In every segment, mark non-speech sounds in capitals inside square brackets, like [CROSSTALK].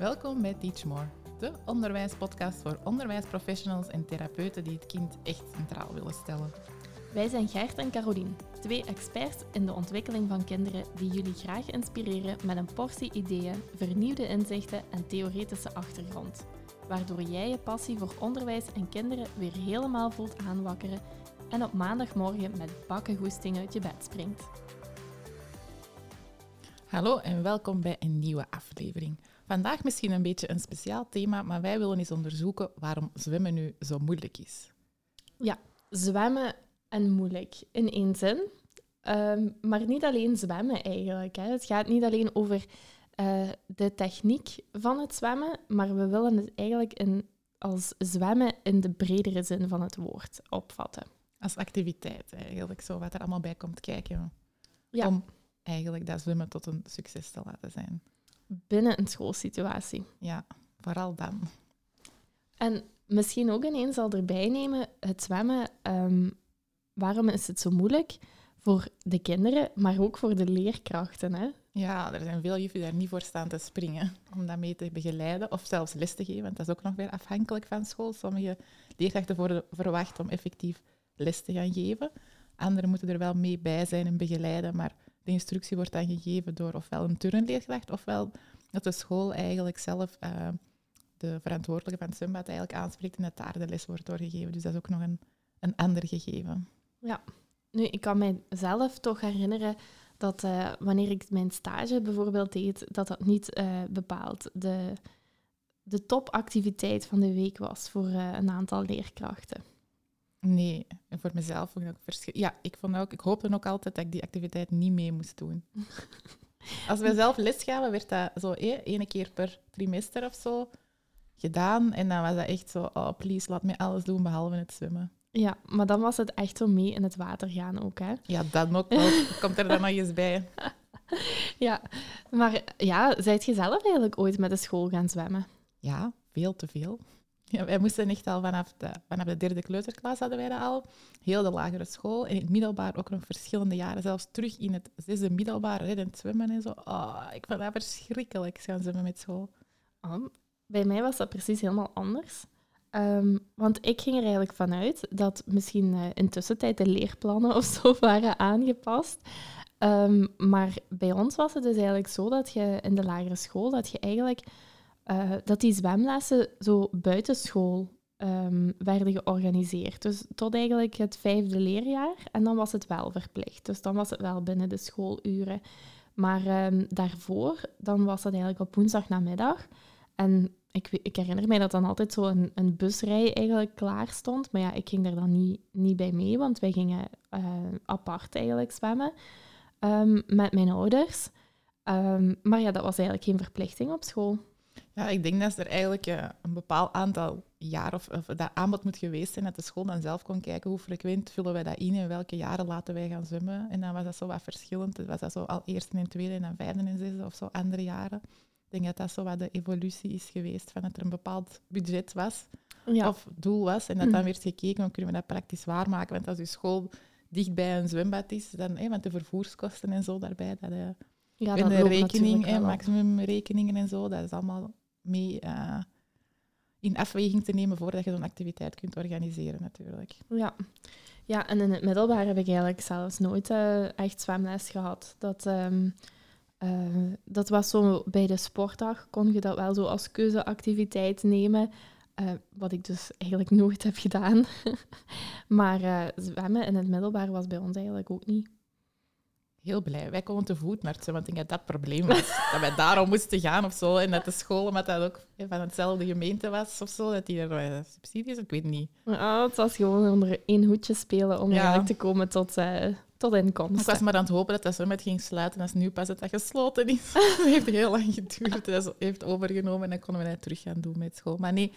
Welkom bij Teach More, de onderwijspodcast voor onderwijsprofessionals en therapeuten die het kind echt centraal willen stellen. Wij zijn Gert en Carolien, twee experts in de ontwikkeling van kinderen die jullie graag inspireren met een portie ideeën, vernieuwde inzichten en theoretische achtergrond. Waardoor jij je passie voor onderwijs en kinderen weer helemaal voelt aanwakkeren en op maandagmorgen met bakkengoesting uit je bed springt. Hallo en welkom bij een nieuwe aflevering. Vandaag misschien een beetje een speciaal thema, maar wij willen eens onderzoeken waarom zwemmen nu zo moeilijk is. Ja, zwemmen en moeilijk in één zin. Ehm, maar niet alleen zwemmen eigenlijk. Hè. Het gaat niet alleen over eh, de techniek van het zwemmen, maar we willen het eigenlijk in, als zwemmen in de bredere zin van het woord opvatten. Als activiteit eigenlijk, zo wat er allemaal bij komt kijken. Ja. Om eigenlijk dat zwemmen tot een succes te laten zijn. Binnen een schoolsituatie. Ja, vooral dan. En misschien ook ineens al erbij nemen, het zwemmen, ehm, waarom is het zo moeilijk? Voor de kinderen, maar ook voor de leerkrachten. Hè? Ja, er zijn veel juffen daar niet voor staan te springen om dat mee te begeleiden of zelfs les te geven, want dat is ook nog weer afhankelijk van school. Sommige leerkrachten worden verwacht om effectief les te gaan geven. Anderen moeten er wel mee bij zijn en begeleiden, maar de instructie wordt dan gegeven door ofwel een turnleerkracht, ofwel dat de school eigenlijk zelf uh, de verantwoordelijke van het zwembad eigenlijk aanspreekt en dat daar de les wordt doorgegeven. Dus dat is ook nog een, een ander gegeven. Ja, nu, ik kan mijzelf toch herinneren dat uh, wanneer ik mijn stage bijvoorbeeld deed, dat dat niet uh, bepaald de, de topactiviteit van de week was voor uh, een aantal leerkrachten. Nee, en voor mezelf vond ik ook verschil. Ja, ik, vond ook, ik hoopte ook altijd dat ik die activiteit niet mee moest doen. [LAUGHS] Als we zelf les gaven, werd dat zo eh, één keer per trimester of zo gedaan. En dan was dat echt zo, oh please, laat me alles doen behalve het zwemmen. Ja, maar dan was het echt zo mee in het water gaan ook, hè? Ja, dat ook wel. [LAUGHS] Komt er dan nog eens bij. Ja, maar ja, zijt je zelf eigenlijk ooit met de school gaan zwemmen? Ja, veel te veel. Ja, wij moesten echt al vanaf de, vanaf de derde kleuterklas hadden wij dat al. Heel de lagere school. En in het middelbaar ook nog verschillende jaren. Zelfs terug in het zesde middelbaar, reddend zwemmen en zo. Oh, ik vond dat verschrikkelijk, gaan zwemmen met school. Oh, bij mij was dat precies helemaal anders. Um, want ik ging er eigenlijk vanuit dat misschien uh, intussen tijd de leerplannen of zo [LAUGHS] waren aangepast. Um, maar bij ons was het dus eigenlijk zo dat je in de lagere school, dat je eigenlijk uh, dat die zwemlessen zo buitenschool um, werden georganiseerd. Dus tot eigenlijk het vijfde leerjaar. En dan was het wel verplicht. Dus dan was het wel binnen de schooluren. Maar daarvoor, dan was dat eigenlijk op woensdagnamiddag. En ik, ik, herinner mij dat dan altijd zo een, een, busrij eigenlijk klaar stond. Maar ja, ik ging daar dan niet, niet bij mee, want wij gingen uh, apart eigenlijk zwemmen um, met mijn ouders. maar ja, dat was eigenlijk geen verplichting op school. Ja, ik denk dat er eigenlijk uh, een bepaald aantal jaar of, dat aanbod moet geweest zijn dat de school dan zelf kon kijken hoe frequent vullen wij dat in en welke jaren laten wij gaan zwemmen. En dan was dat zo wat verschillend. Was dat zo al eerste en tweede en dan vijfde en zesde of zo andere jaren. Ik denk dat dat zo wat de evolutie is geweest van dat er een bepaald budget was ja. of doel was en dat dan werd gekeken hoe kunnen we dat praktisch waarmaken. Want als je school dicht bij een zwembad is, dan, hè, want de vervoerskosten en zo daarbij, dat, uh, ja, en de rekening, en maximumrekeningen en zo, dat is allemaal mee uh, in afweging te nemen voordat je zo'n activiteit kunt organiseren, natuurlijk. Ja. ja, en in het middelbaar heb ik eigenlijk zelfs nooit uh, echt zwemles gehad. Dat, um, uh, dat was zo bij de sportdag, kon je dat wel zo als keuzeactiviteit nemen. Uh, wat ik dus eigenlijk nooit heb gedaan. [LAUGHS] maar zwemmen in het middelbaar was bij ons eigenlijk ook niet heel blij. Wij konden te voet naar het zwemmen. Ik denk dat probleem was. [LAUGHS] dat wij daarom moesten gaan of zo. En dat de school, omdat dat ook van hetzelfde gemeente was of zo, dat die er subsidies, ik weet niet. Oh, het was gewoon onder één hoedje spelen om ja. eigenlijk te komen tot, uh, tot inkomsten. Ik was maar aan het hopen dat dat zwembad ging sluiten als nu pas het dat gesloten is. [LAUGHS] dat heeft heel lang geduurd. Dat heeft overgenomen en dan konden we dat terug gaan doen met school. Maar nee,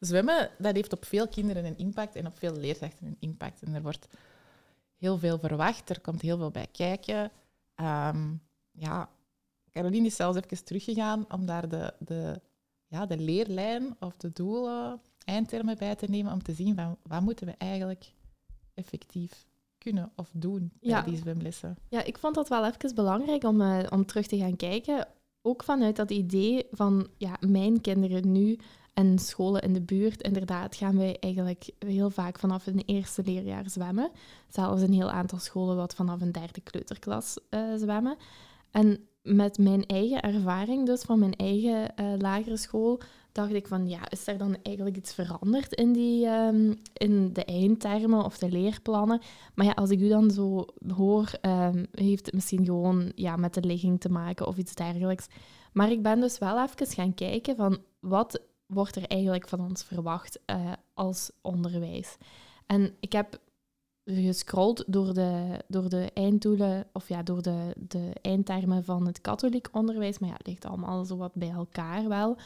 zwemmen, dat heeft op veel kinderen een impact en op veel leerkrachten een impact. En er wordt heel veel verwacht. Er komt heel veel bij kijken. Um, ja, Caroline is zelfs even teruggegaan om daar de, de, ja, de leerlijn of de doelen eindtermen bij te nemen om te zien van wat moeten we eigenlijk effectief kunnen of doen bij Ja. die zwemlessen. Ja, ik vond dat wel even belangrijk om, eh, om terug te gaan kijken. Ook vanuit dat idee van ja, mijn kinderen nu en scholen in de buurt. Inderdaad, gaan wij eigenlijk heel vaak vanaf een eerste leerjaar zwemmen. Zelfs een heel aantal scholen wat vanaf een derde kleuterklas eh, zwemmen. En met mijn eigen ervaring, dus van mijn eigen eh, lagere school, dacht ik van ja, is er dan eigenlijk iets veranderd in, die, ehm, in de eindtermen of de leerplannen? Maar ja, als ik u dan zo hoor, ehm, heeft het misschien gewoon ja, met de ligging te maken of iets dergelijks. Maar ik ben dus wel even gaan kijken van wat wordt er eigenlijk van ons verwacht eh, als onderwijs. En ik heb gescrolld door de, door de einddoelen, of ja, door de, de eindtermen van het katholiek onderwijs. Maar ja, het ligt allemaal zo wat bij elkaar wel.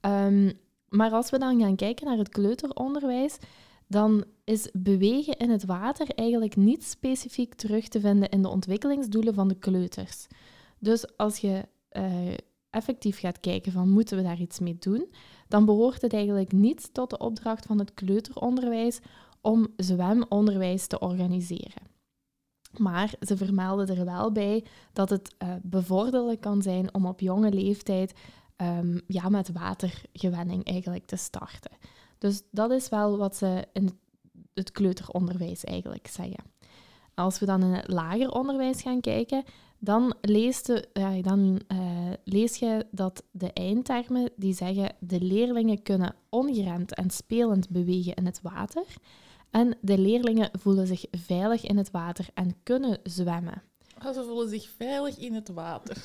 Ehm, maar als we dan gaan kijken naar het kleuteronderwijs, dan is bewegen in het water eigenlijk niet specifiek terug te vinden in de ontwikkelingsdoelen van de kleuters. Dus als je eh, effectief gaat kijken van moeten we daar iets mee doen, dan behoort het eigenlijk niet tot de opdracht van het kleuteronderwijs om zwemonderwijs te organiseren. Maar ze vermelden er wel bij dat het eh, bevorderlijk kan zijn om op jonge leeftijd ehm, ja, met watergewenning eigenlijk te starten. Dus dat is wel wat ze in het- kleuteronderwijs eigenlijk zeggen. Als we dan in het lager onderwijs gaan kijken, dan, leest dan eh, lees je dat de eindtermen die zeggen de leerlingen kunnen ongeremd en spelend bewegen in het water en de leerlingen voelen zich veilig in het water en kunnen zwemmen. Oh, ze voelen zich veilig in het water.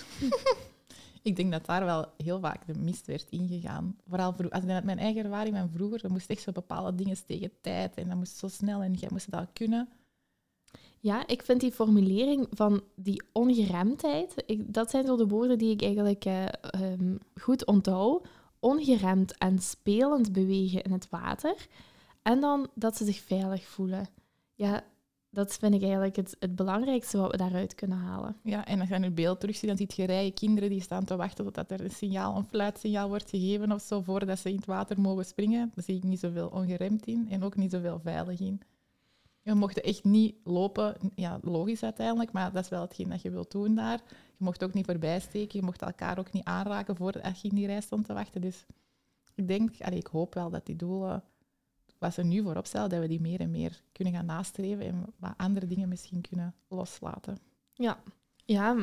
[LAUGHS] ik denk dat daar wel heel vaak de mist werd ingegaan. Vooral als ik mijn eigen ervaring van vroeger, dan moest echt zo bepaalde dingen tegen tijd en dan moest zo snel en jij moest dat kunnen. Ja, ik vind die formulering van die ongeremdheid, ik, dat zijn zo de woorden die ik eigenlijk eh, ehm, goed onthoud. Ongeremd en spelend bewegen in het water. En dan dat ze zich veilig voelen. Ja, dat vind ik eigenlijk het, het belangrijkste wat we daaruit kunnen halen. Ja, en als je nu beeld terugziet, dan zie je rijen kinderen die staan te wachten totdat er een signaal, een fluitsignaal wordt gegeven of zo, voordat ze in het water mogen springen. Daar zie ik niet zoveel ongeremd in en ook niet zoveel veilig in. Je mocht echt niet lopen, ja, logisch uiteindelijk, maar dat is wel hetgeen dat je wilt doen daar. Je mocht ook niet voorbij steken, je mocht elkaar ook niet aanraken voordat je in die rij stond te wachten. Dus ik denk, allee, ik hoop wel dat die doelen, wat ze nu voorop stellen, dat we die meer en meer kunnen gaan nastreven en wat andere dingen misschien kunnen loslaten. Ja, ja,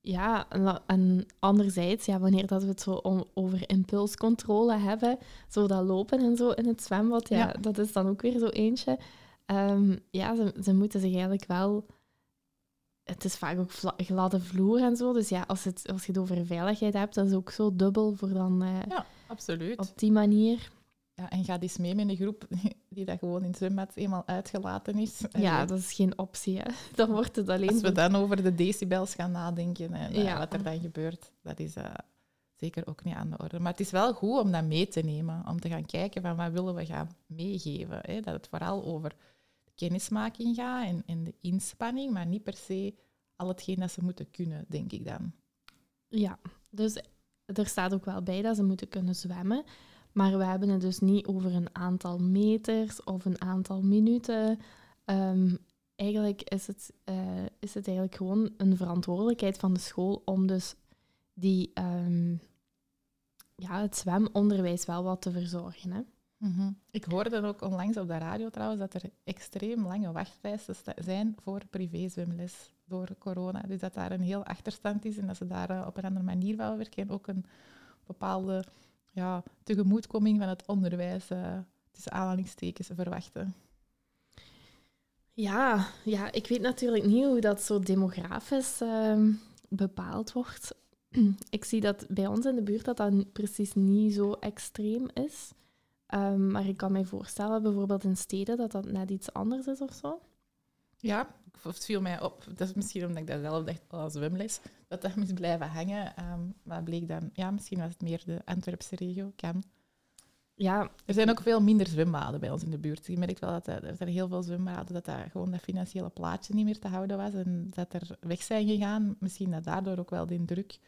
ja en anderzijds, ja, wanneer dat we het zo om- over impulscontrole hebben, zo dat lopen en zo in het zwembad, ja, Ja. dat is dan ook weer zo eentje. Ehm, ja, ze, ze moeten zich eigenlijk wel... Het is vaak ook gladde vloer en zo, dus ja, als, het, als je het over veiligheid hebt, dat is ook zo dubbel voor dan eh, Ja, absoluut. op die manier. Ja, en ga eens mee met een groep [LAUGHS] die dat gewoon in het zwembad eenmaal uitgelaten is. En Ja, dat is geen optie, hè. [LAUGHS] Dan wordt het alleen... Als we dan over de decibels gaan nadenken en eh, Ja. wat er dan gebeurt, dat is eh, zeker ook niet aan de orde. Maar het is wel goed om dat mee te nemen, om te gaan kijken van wat willen we gaan meegeven. Hè? Dat het vooral over kennismaking gaat en, en de inspanning, maar niet per se al hetgeen dat ze moeten kunnen, denk ik dan. Ja, dus er staat ook wel bij dat ze moeten kunnen zwemmen. Maar we hebben het dus niet over een aantal meters of een aantal minuten. Ehm, eigenlijk is het, eh, is het eigenlijk gewoon een verantwoordelijkheid van de school om dus die, ehm, ja, het zwemonderwijs wel wat te verzorgen. Hè? Mhm. Ik hoorde ook onlangs op de radio trouwens dat er extreem lange wachtlijsten zijn voor privézwemles door corona. Dus dat daar een heel achterstand is en dat ze daar eh, op een andere manier wel werken. En ook een bepaalde ja, tegemoetkoming van het onderwijs eh, tussen aanhalingstekens verwachten. Ja, ja, ik weet natuurlijk niet hoe dat zo demografisch ehm, bepaald wordt. [CLEARS THROAT] Ik zie dat bij ons in de buurt dat dat precies niet zo extreem is. Ehm, maar ik kan mij voorstellen, bijvoorbeeld in steden, dat dat net iets anders is of zo. Ja, het viel mij op. Dat is misschien omdat ik dat zelf dacht als zwemles, dat dat moest blijven hangen. Ehm, maar bleek dan, ja, misschien was het meer de Antwerpse regio, kan. Ja, Er zijn ook veel minder zwembaden bij ons in de buurt. Je merkt wel dat er, er zijn heel veel zwembaden, dat, dat gewoon dat financiële plaatje niet meer te houden was en dat er weg zijn gegaan. Misschien dat daardoor ook wel de druk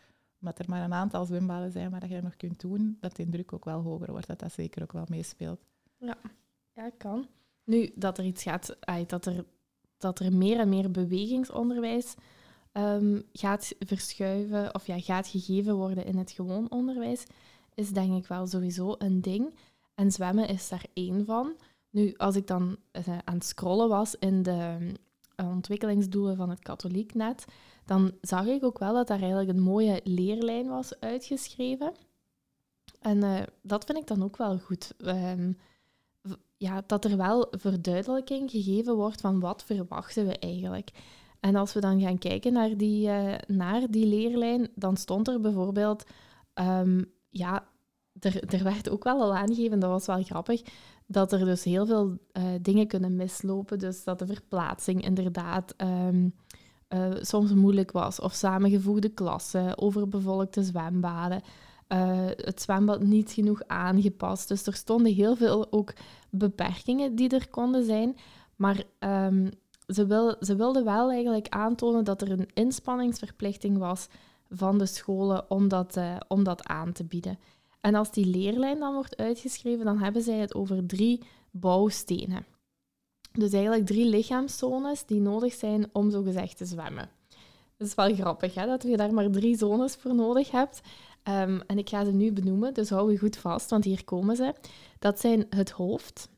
omdat er maar een aantal zwembaden zijn waar dat je dat nog kunt doen, dat de druk ook wel hoger wordt, dat dat zeker ook wel meespeelt. Ja, ja kan. Nu, dat er iets gaat, dat, er, dat er meer en meer bewegingsonderwijs ehm, gaat verschuiven, of ja, gaat gegeven worden in het gewoon onderwijs, is denk ik wel sowieso een ding. En zwemmen is daar één van. Nu, als ik dan eh, aan het scrollen was in de eh, ontwikkelingsdoelen van het katholiek net, dan zag ik ook wel dat daar eigenlijk een mooie leerlijn was uitgeschreven. En eh, dat vind ik dan ook wel goed. Ehm, ja, dat er wel verduidelijking gegeven wordt van wat verwachten we eigenlijk. En als we dan gaan kijken naar die, eh, naar die leerlijn, dan stond er bijvoorbeeld, ehm, ja, er, er werd ook wel al aangegeven, dat was wel grappig, dat er dus heel veel eh, dingen kunnen mislopen. Dus dat de verplaatsing inderdaad ehm, eh, soms moeilijk was. Of samengevoegde klassen, overbevolkte zwembaden. Eh, het zwembad niet genoeg aangepast. Dus er stonden heel veel ook beperkingen die er konden zijn. Maar ehm, ze, wil, ze wilden wel eigenlijk aantonen dat er een inspanningsverplichting was van de scholen om dat, eh, om dat aan te bieden. En als die leerlijn dan wordt uitgeschreven, dan hebben zij het over drie bouwstenen. Dus eigenlijk drie lichaamszones die nodig zijn om zogezegd te zwemmen. Dat is wel grappig, hè, dat je daar maar drie zones voor nodig hebt. Ehm, en ik ga ze nu benoemen, dus hou je goed vast, want hier komen ze. Dat zijn het hoofd,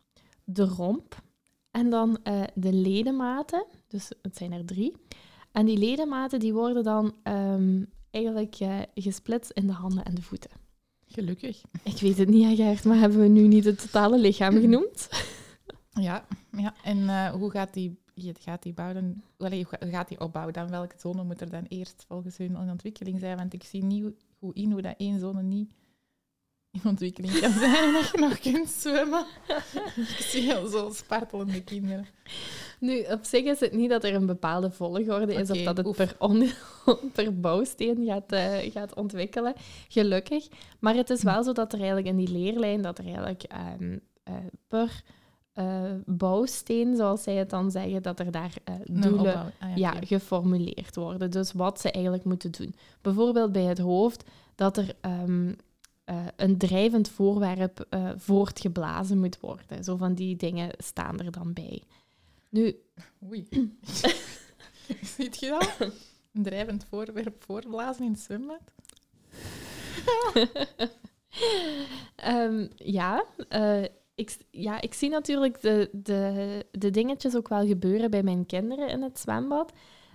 de romp en dan eh, de ledematen. Dus het zijn er drie. En die ledematen die worden dan ehm, eigenlijk eh, gesplitst in de handen en de voeten. Gelukkig. Ik weet het niet, Gert, maar hebben we nu niet het totale lichaam genoemd? Ja, ja. en eh, hoe gaat die, gaat die bouwen, Allee, hoe gaat die opbouwen dan? Welke zone moet er dan eerst volgens hun in ontwikkeling zijn? Want ik zie niet hoe in hoe dat één zone niet in ontwikkeling kan zijn en dat je nog kunt zwemmen. ik zie al zo spartelende kinderen. Nu, op zich is het niet dat er een bepaalde volgorde is of dat het oef. per, on- [LAUGHS] per bouwsteen gaat, eh, gaat ontwikkelen, gelukkig. Maar het is wel zo dat er eigenlijk in die leerlijn, dat er eigenlijk ehm, eh, per eh, bouwsteen, zoals zij het dan zeggen, dat er daar eh, doelen. Ah, ja, geformuleerd worden. Dus wat ze eigenlijk moeten doen. Bijvoorbeeld bij het hoofd, dat er ehm, eh, een drijvend voorwerp voortgeblazen moet worden. Zo van die dingen staan er dan bij. Nu, Oei. [COUGHS] [COUGHS] Ziet je dat? Een drijvend voorwerp voorblazen in het zwembad? [LAUGHS] Ehm, ja, ik, ja, ik zie natuurlijk de, de, de dingetjes ook wel gebeuren bij mijn kinderen in het zwembad.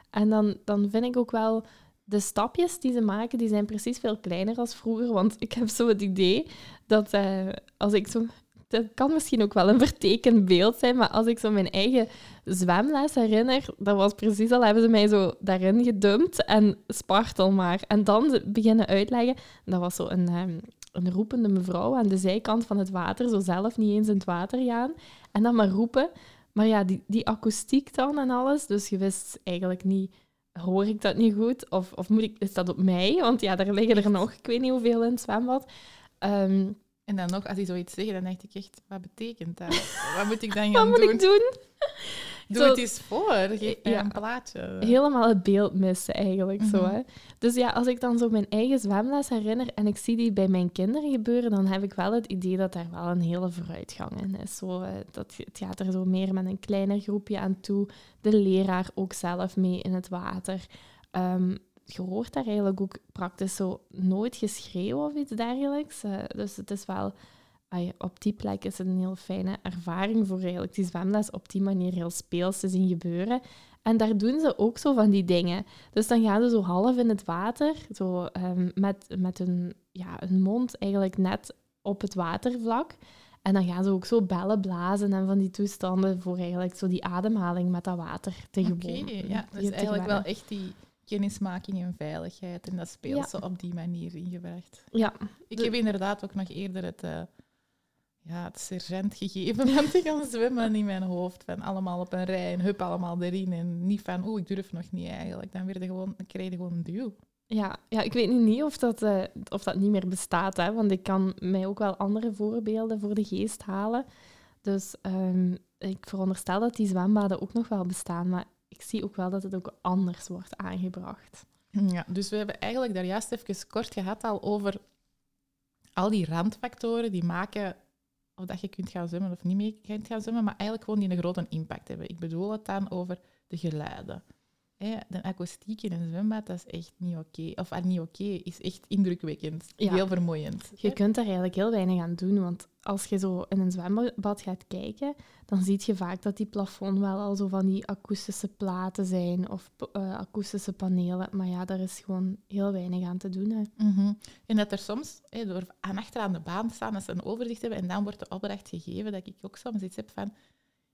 En dan, dan vind ik ook wel de stapjes die ze maken, die zijn precies veel kleiner als vroeger. Want ik heb zo het idee dat eh, als ik zo... Dat kan misschien ook wel een vertekend beeld zijn, maar als ik zo mijn eigen zwemles herinner, dat was precies al, hebben ze mij zo daarin gedumpt en spartel maar. En dan beginnen uitleggen, dat was zo een, ehm, een roepende mevrouw aan de zijkant van het water, zo zelf niet eens in het water gaan. En dan maar roepen. Maar ja, die, die akoestiek dan en alles, dus je wist eigenlijk niet, hoor ik dat niet goed? Of, of moet ik, is dat op mij? Want ja, daar liggen er nog, ik weet niet hoeveel in het zwembad. Ehm, En dan nog, als die zoiets zeggen, dan dacht ik echt, wat betekent dat? Wat moet ik dan [LAUGHS] wat gaan moet doen? ik doen? Doe Zo- het eens voor. Geef mij Ja. een plaatje. Helemaal het beeld missen eigenlijk. zo, Mhm. hè. Dus ja, als ik dan zo mijn eigen zwemles herinner en ik zie die bij mijn kinderen gebeuren, dan heb ik wel het idee dat daar wel een hele vooruitgang in is. Zo, dat, het gaat er zo meer met een kleiner groepje aan toe. De leraar ook zelf mee in het water. Ehm, je hoort daar eigenlijk ook praktisch zo nooit geschreeuw of iets dergelijks. Eh, dus het is wel... op die plek is het een heel fijne ervaring voor eigenlijk die zwemles op die manier heel speels te zien gebeuren. En daar doen ze ook zo van die dingen. Dus dan gaan ze zo half in het water, zo, ehm, met, met hun, ja, hun mond eigenlijk net op het watervlak. En dan gaan ze ook zo bellen blazen en van die toestanden voor eigenlijk zo die ademhaling met dat water te Oké, gewoon. ja. Dat te is eigenlijk wel echt die kennismaking en veiligheid en dat speelse op die manier ingebracht. Ja, Ik heb inderdaad ook nog eerder het, eh, ja, het sergeant gegeven [LAUGHS] om te gaan zwemmen in mijn hoofd. Van allemaal op een rij en hup allemaal erin. En niet van, oeh, ik durf nog niet eigenlijk. Dan, werd gewoon, dan kreeg je gewoon een duw. Ja, ja, ik weet nu niet of dat, eh, of dat niet meer bestaat, hè, want ik kan mij ook wel andere voorbeelden voor de geest halen. Dus ehm, ik veronderstel dat die zwembaden ook nog wel bestaan, maar ik zie ook wel dat het ook anders wordt aangebracht. Ja, dus we hebben eigenlijk daar juist even kort gehad al over al die randfactoren die maken of dat je kunt gaan zwemmen of niet mee kunt gaan zwemmen, maar eigenlijk gewoon die een grote impact hebben. Ik bedoel het dan over de geluiden. De akoestiek in een zwembad, dat is echt niet oké. Of ah, niet oké, is echt indrukwekkend. Heel vermoeiend. Je kunt daar eigenlijk heel weinig aan doen, want als je zo in een zwembad gaat kijken, dan zie je vaak dat die plafond wel al zo van die akoestische platen zijn of uh, akoestische panelen. Maar ja, daar is gewoon heel weinig aan te doen. Hè. Mhm. En dat er soms, hè, door aan achteraan de baan te staan, als ze een overzicht hebben en dan wordt de opdracht gegeven, dat ik ook soms iets heb van,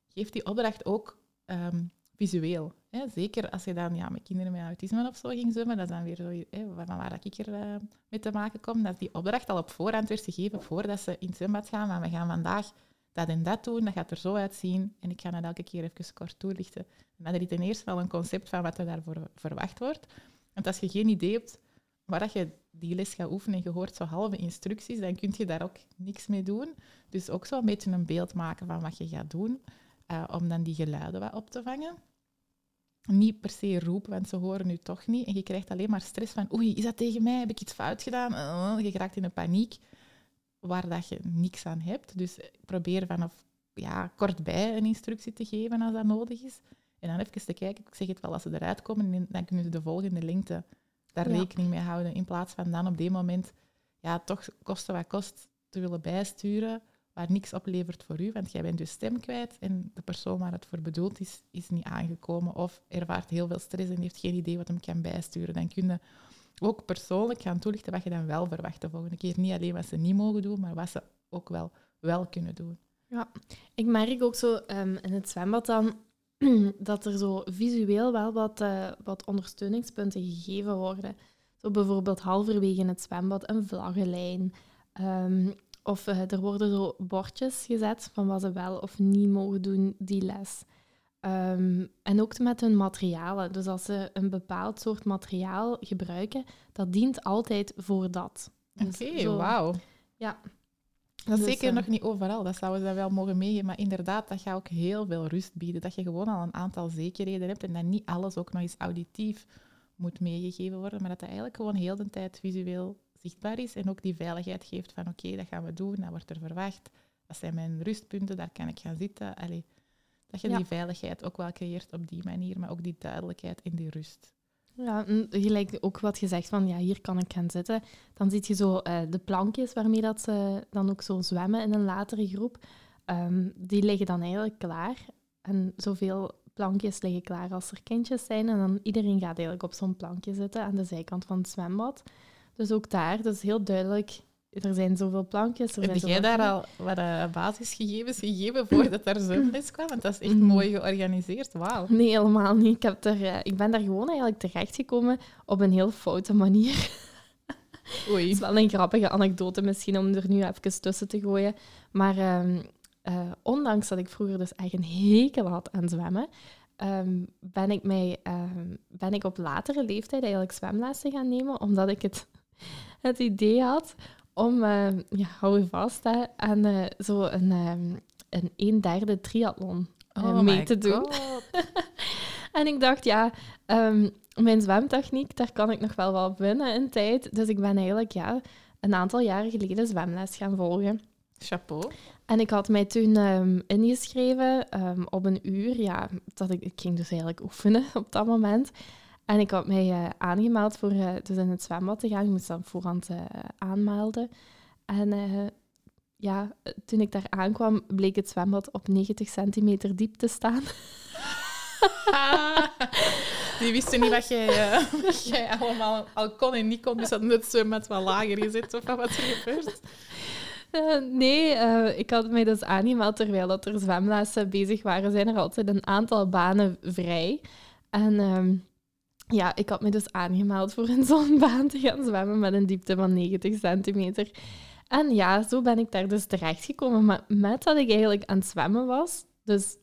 geef die opdracht ook ehm, visueel. Hè? Zeker als je dan ja, met kinderen met autisme of zo ging zwemmen, dat is dan weer zo, hè, van waar ik er uh, mee te maken kom, dat die opdracht al op voorhand werd gegeven voordat ze in het zwembad gaan, maar we gaan vandaag dat en dat doen, dat gaat er zo uitzien en ik ga dat elke keer even kort toelichten. En dan heb je ten eerste al een concept van wat er daarvoor verwacht wordt. Want als je geen idee hebt waar je die les gaat oefenen en je hoort zo halve instructies, dan kun je daar ook niks mee doen. Dus ook zo een beetje een beeld maken van wat je gaat doen. Eh, om dan die geluiden wat op te vangen. Niet per se roepen, want ze horen nu toch niet. En je krijgt alleen maar stress van, oei, is dat tegen mij? Heb ik iets fout gedaan? Uh, je raakt in een paniek waar dat je niks aan hebt. Dus probeer vanaf ja, kortbij een instructie te geven als dat nodig is. En dan even te kijken, ik zeg het wel, als ze eruit komen, dan kunnen ze de volgende lengte daar rekening mee houden. In plaats van dan op dit moment ja, toch kosten wat kost te willen bijsturen waar niks oplevert voor u, want jij bent je stem kwijt en de persoon waar het voor bedoeld is, is niet aangekomen of ervaart heel veel stress en heeft geen idee wat hem kan bijsturen. Dan kun je ook persoonlijk gaan toelichten wat je dan wel verwacht de volgende keer. Niet alleen wat ze niet mogen doen, maar wat ze ook wel, wel kunnen doen. Ja, ik merk ook zo um, in het zwembad dan [CLEARS THROAT] dat er zo visueel wel wat, uh, wat ondersteuningspunten gegeven worden. Zo bijvoorbeeld halverwege het zwembad een vlaggenlijn. Um, of uh, er worden zo bordjes gezet van wat ze wel of niet mogen doen die les. Um, en ook met hun materialen. Dus als ze een bepaald soort materiaal gebruiken, dat dient altijd voor dat. Dus Oké, okay, wauw. Ja. Dat is dus, zeker uh, nog niet overal, dat zouden ze wel mogen meegeven. Maar inderdaad, dat gaat ook heel veel rust bieden. Dat je gewoon al een aantal zekerheden hebt en dat niet alles ook nog eens auditief moet meegegeven worden, maar dat dat eigenlijk gewoon heel de tijd visueel zichtbaar is en ook die veiligheid geeft van oké, dat gaan we doen, dat wordt er verwacht. Dat zijn mijn rustpunten, daar kan ik gaan zitten. Allee, dat je die veiligheid ook wel creëert op die manier, maar ook die duidelijkheid en die rust. Ja, gelijk ook wat je zegt van ja, hier kan ik gaan zitten. Dan zie je zo uh, de plankjes waarmee dat ze dan ook zo zwemmen in een latere groep. Um, die liggen dan eigenlijk klaar. En zoveel plankjes liggen klaar als er kindjes zijn. En dan iedereen gaat eigenlijk op zo'n plankje zitten aan de zijkant van het zwembad. Dus ook daar, dat is heel duidelijk. Er zijn zoveel plankjes. Er Heb jij daar al wat uh, basisgegevens gegeven voordat er zwemles kwam? Want dat is echt mm. mooi georganiseerd. Wauw. Nee, helemaal niet. Ik, heb er, uh, ik ben daar gewoon eigenlijk terechtgekomen op een heel foute manier. [LAUGHS] Oei. Het is wel een grappige anekdote misschien om er nu even tussen te gooien. Maar uh, ondanks dat ik vroeger dus echt een hekel had aan zwemmen, um, ben, ik mij, um, ben ik op latere leeftijd eigenlijk zwemlessen gaan nemen, omdat ik het het idee had om, uh, ja, hou je vast, hè, aan uh, zo een, um, een een derde triathlon uh, oh mee te doen. [LAUGHS] en ik dacht, ja, um, mijn zwemtechniek, daar kan ik nog wel wat winnen in tijd. Dus ik ben eigenlijk ja, een aantal jaren geleden zwemles gaan volgen. Chapeau. En ik had mij toen um, ingeschreven op een uur. Ja, dat ik, ik ging dus eigenlijk oefenen op dat moment. En ik had mij uh, aangemeld voor uh, dus in het zwembad te gaan. Ik moest dan voorhand uh, aanmelden. En ja, toen ik daar aankwam, bleek het zwembad op 90 centimeter diep te staan. [LAUGHS] Die wisten niet wat jij, [LAUGHS] wat jij allemaal al kon en niet kon. Dus hadden het zwembad wat lager gezet of wat er gebeurt. nee, ik had mij dus aangemeld terwijl dat er zwemlessen bezig waren. Zijn er altijd een aantal banen vrij. En... Ehm, ja, ik had me dus aangemeld voor een [LAUGHS] zo'n baan te gaan zwemmen met een diepte van 90 centimeter. En ja, zo ben ik daar dus terechtgekomen. Maar met dat ik eigenlijk aan het zwemmen was, dus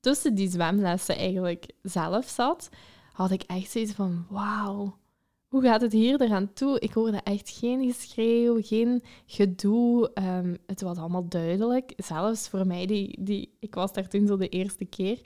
tussen die zwemlessen eigenlijk zelf zat, had ik echt zoiets van, wauw, hoe gaat het hier eraan toe? Ik hoorde echt geen geschreeuw, geen gedoe. Um, het was allemaal duidelijk. Zelfs voor mij, die, die, ik was daar toen zo de eerste keer.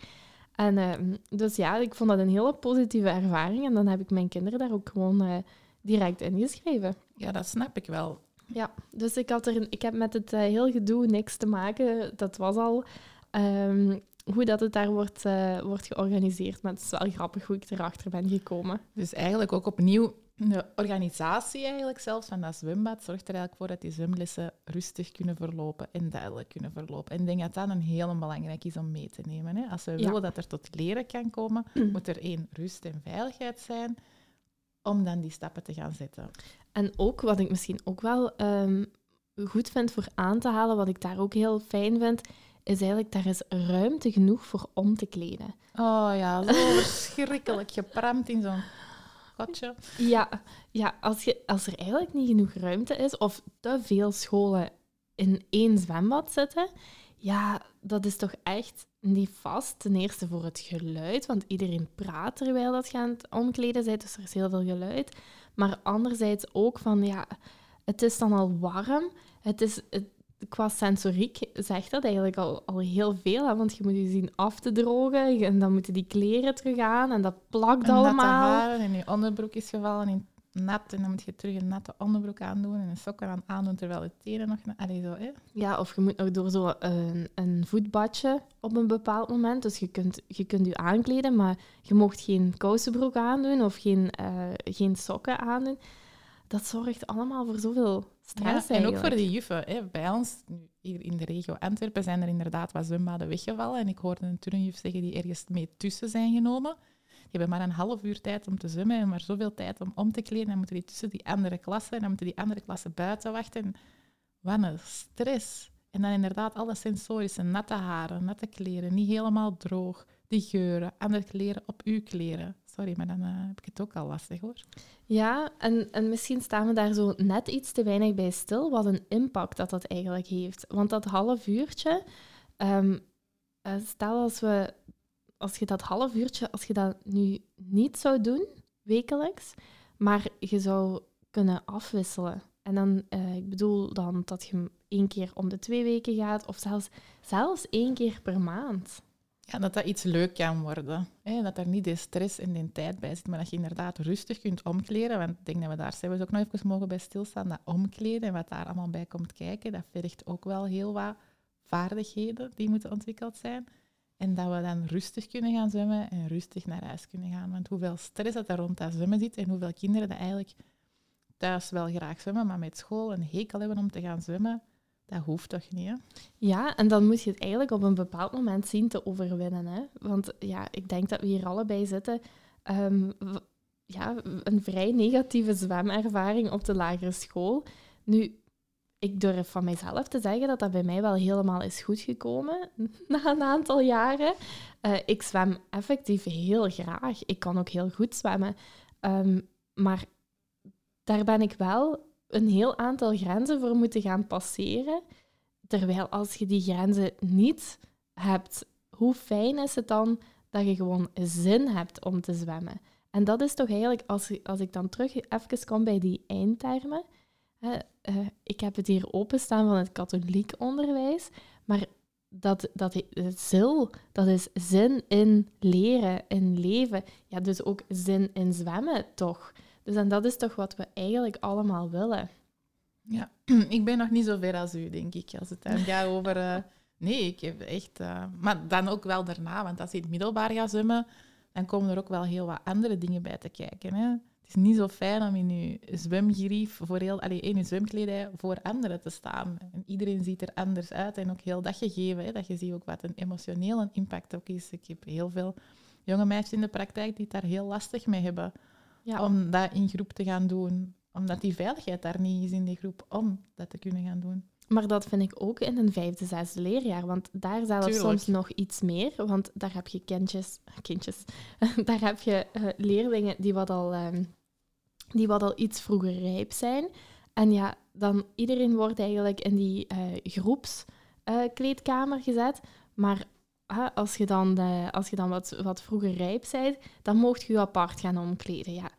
En ehm, dus ja, ik vond dat een hele positieve ervaring. En dan heb ik mijn kinderen daar ook gewoon uh, direct ingeschreven. Ja, dat snap ik wel. Ja, dus ik, had er, ik heb met het uh, heel gedoe niks te maken. Dat was al um, hoe dat het daar wordt, uh, wordt georganiseerd. Maar het is wel grappig hoe ik erachter ben gekomen. Dus eigenlijk ook opnieuw de organisatie eigenlijk zelfs van dat zwembad zorgt er eigenlijk voor dat die zwemlessen rustig kunnen verlopen en duidelijk kunnen verlopen. En ik denk dat dat een heel belangrijk is om mee te nemen. Hè. Als we willen dat er tot leren kan komen, moet er één rust en veiligheid zijn om dan die stappen te gaan zetten. En ook, wat ik misschien ook wel um, goed vind voor aan te halen, wat ik daar ook heel fijn vind, is eigenlijk, daar is ruimte genoeg voor om te kleden. Oh ja, zo verschrikkelijk gepramd in zo'n Ja, ja als, je, als er eigenlijk niet genoeg ruimte is, of te veel scholen in één zwembad zitten, ja, dat is toch echt niet vast. Ten eerste voor het geluid, want iedereen praat terwijl dat gaan omkleden zijn, dus er is heel veel geluid. Maar anderzijds ook van, ja, het is dan al warm. Het is, het, qua sensoriek zegt dat eigenlijk al, al heel veel. Hè? Want je moet je zien af te drogen en dan moeten die kleren terug aan en dat plakt en allemaal. Haren, en je onderbroek is gevallen in nat en dan moet je terug een natte onderbroek aandoen en een sokken aan aandoen terwijl je tenen nog... Allee, zo, hè? Ja, of je moet nog door zo'n een, een voetbadje op een bepaald moment. Dus je kunt je, kunt je aankleden, maar je mocht geen kousenbroek aandoen of geen, uh, geen sokken aandoen. Dat zorgt allemaal voor zoveel stress ja, En ook voor de juffen. Hè. Bij ons, hier in de regio Antwerpen, zijn er inderdaad wat zwembaden weggevallen. En ik hoorde een turnjuf zeggen die ergens mee tussen zijn genomen. Die hebben maar een half uur tijd om te zwemmen en maar zoveel tijd om om te kleden. Dan moeten die tussen die andere klassen en dan moeten die andere klassen buiten wachten. Wat een stress. En dan inderdaad alle sensorische, natte haren, natte kleren, niet helemaal droog. Die geuren, andere kleren op uw kleren. Sorry, maar dan uh, heb ik het ook al lastig hoor. Ja, en, en misschien staan we daar zo net iets te weinig bij stil, wat een impact dat dat eigenlijk heeft. Want dat half uurtje, um, uh, stel als, we, als je dat half uurtje, als je dat nu niet zou doen, wekelijks, maar je zou kunnen afwisselen. En dan, uh, ik bedoel dan dat je één keer om de twee weken gaat, of zelfs, zelfs één keer per maand. Dat dat iets leuk kan worden. Hè? Dat er niet de stress en de tijd bij zit, maar dat je inderdaad rustig kunt omkleden. Want ik denk dat we daar zelfs ook nog even mogen bij stilstaan. Dat omkleden en wat daar allemaal bij komt kijken, dat vergt ook wel heel wat vaardigheden die moeten ontwikkeld zijn. En dat we dan rustig kunnen gaan zwemmen en rustig naar huis kunnen gaan. Want hoeveel stress dat er rond dat zwemmen zit en hoeveel kinderen dat eigenlijk thuis wel graag zwemmen, maar met school een hekel hebben om te gaan zwemmen, dat hoeft toch niet, hè? Ja, en dan moet je het eigenlijk op een bepaald moment zien te overwinnen. Hè? Want ja, ik denk dat we hier allebei zitten. Um, ja, een vrij negatieve zwemervaring op de lagere school. Nu, ik durf van mijzelf te zeggen dat dat bij mij wel helemaal is goed gekomen [LAUGHS] na een aantal jaren. Uh, ik zwem effectief heel graag. Ik kan ook heel goed zwemmen. Um, maar daar ben ik wel een heel aantal grenzen voor moeten gaan passeren. Terwijl als je die grenzen niet hebt, hoe fijn is het dan dat je gewoon zin hebt om te zwemmen? En dat is toch eigenlijk, als, als ik dan terug even kom bij die eindtermen. Uh, ik heb het hier openstaan van het katholiek onderwijs, maar dat, dat, zil, dat is zin in leren, in leven. Ja, dus ook zin in zwemmen, toch? Dus en dat is toch wat we eigenlijk allemaal willen. Ja, [CLEARS THROAT] ik ben nog niet zo ver als u, denk ik. Als het [LAUGHS] gaat over... Uh, nee, ik heb echt... Uh, maar dan ook wel daarna, want als je in het middelbaar gaat zwemmen, dan komen er ook wel heel wat andere dingen bij te kijken. Hè? Het is niet zo fijn om in je zwemgerief, voor heel, allez, in je zwemkledij, voor anderen te staan. En iedereen ziet er anders uit en ook heel dat gegeven. Hè? Dat je ziet ook wat een emotionele impact ook is. Ik heb heel veel jonge meisjes in de praktijk die het daar heel lastig mee hebben ja. om dat in groep te gaan doen. Omdat die veiligheid daar niet is in die groep om dat te kunnen gaan doen. Maar dat vind ik ook in een vijfde, zesde leerjaar. Want daar zelfs soms nog iets meer. Want daar heb je kindjes... [LAUGHS] kindjes [LAUGHS] daar heb je uh, leerlingen die wat, al, uh, die wat al iets vroeger rijp zijn. En ja, dan iedereen wordt eigenlijk in die uh, groepskleedkamer gezet. Maar als je dan, als je dan wat, wat vroeger rijp bent, dan mocht je je apart gaan omkleden. Ja.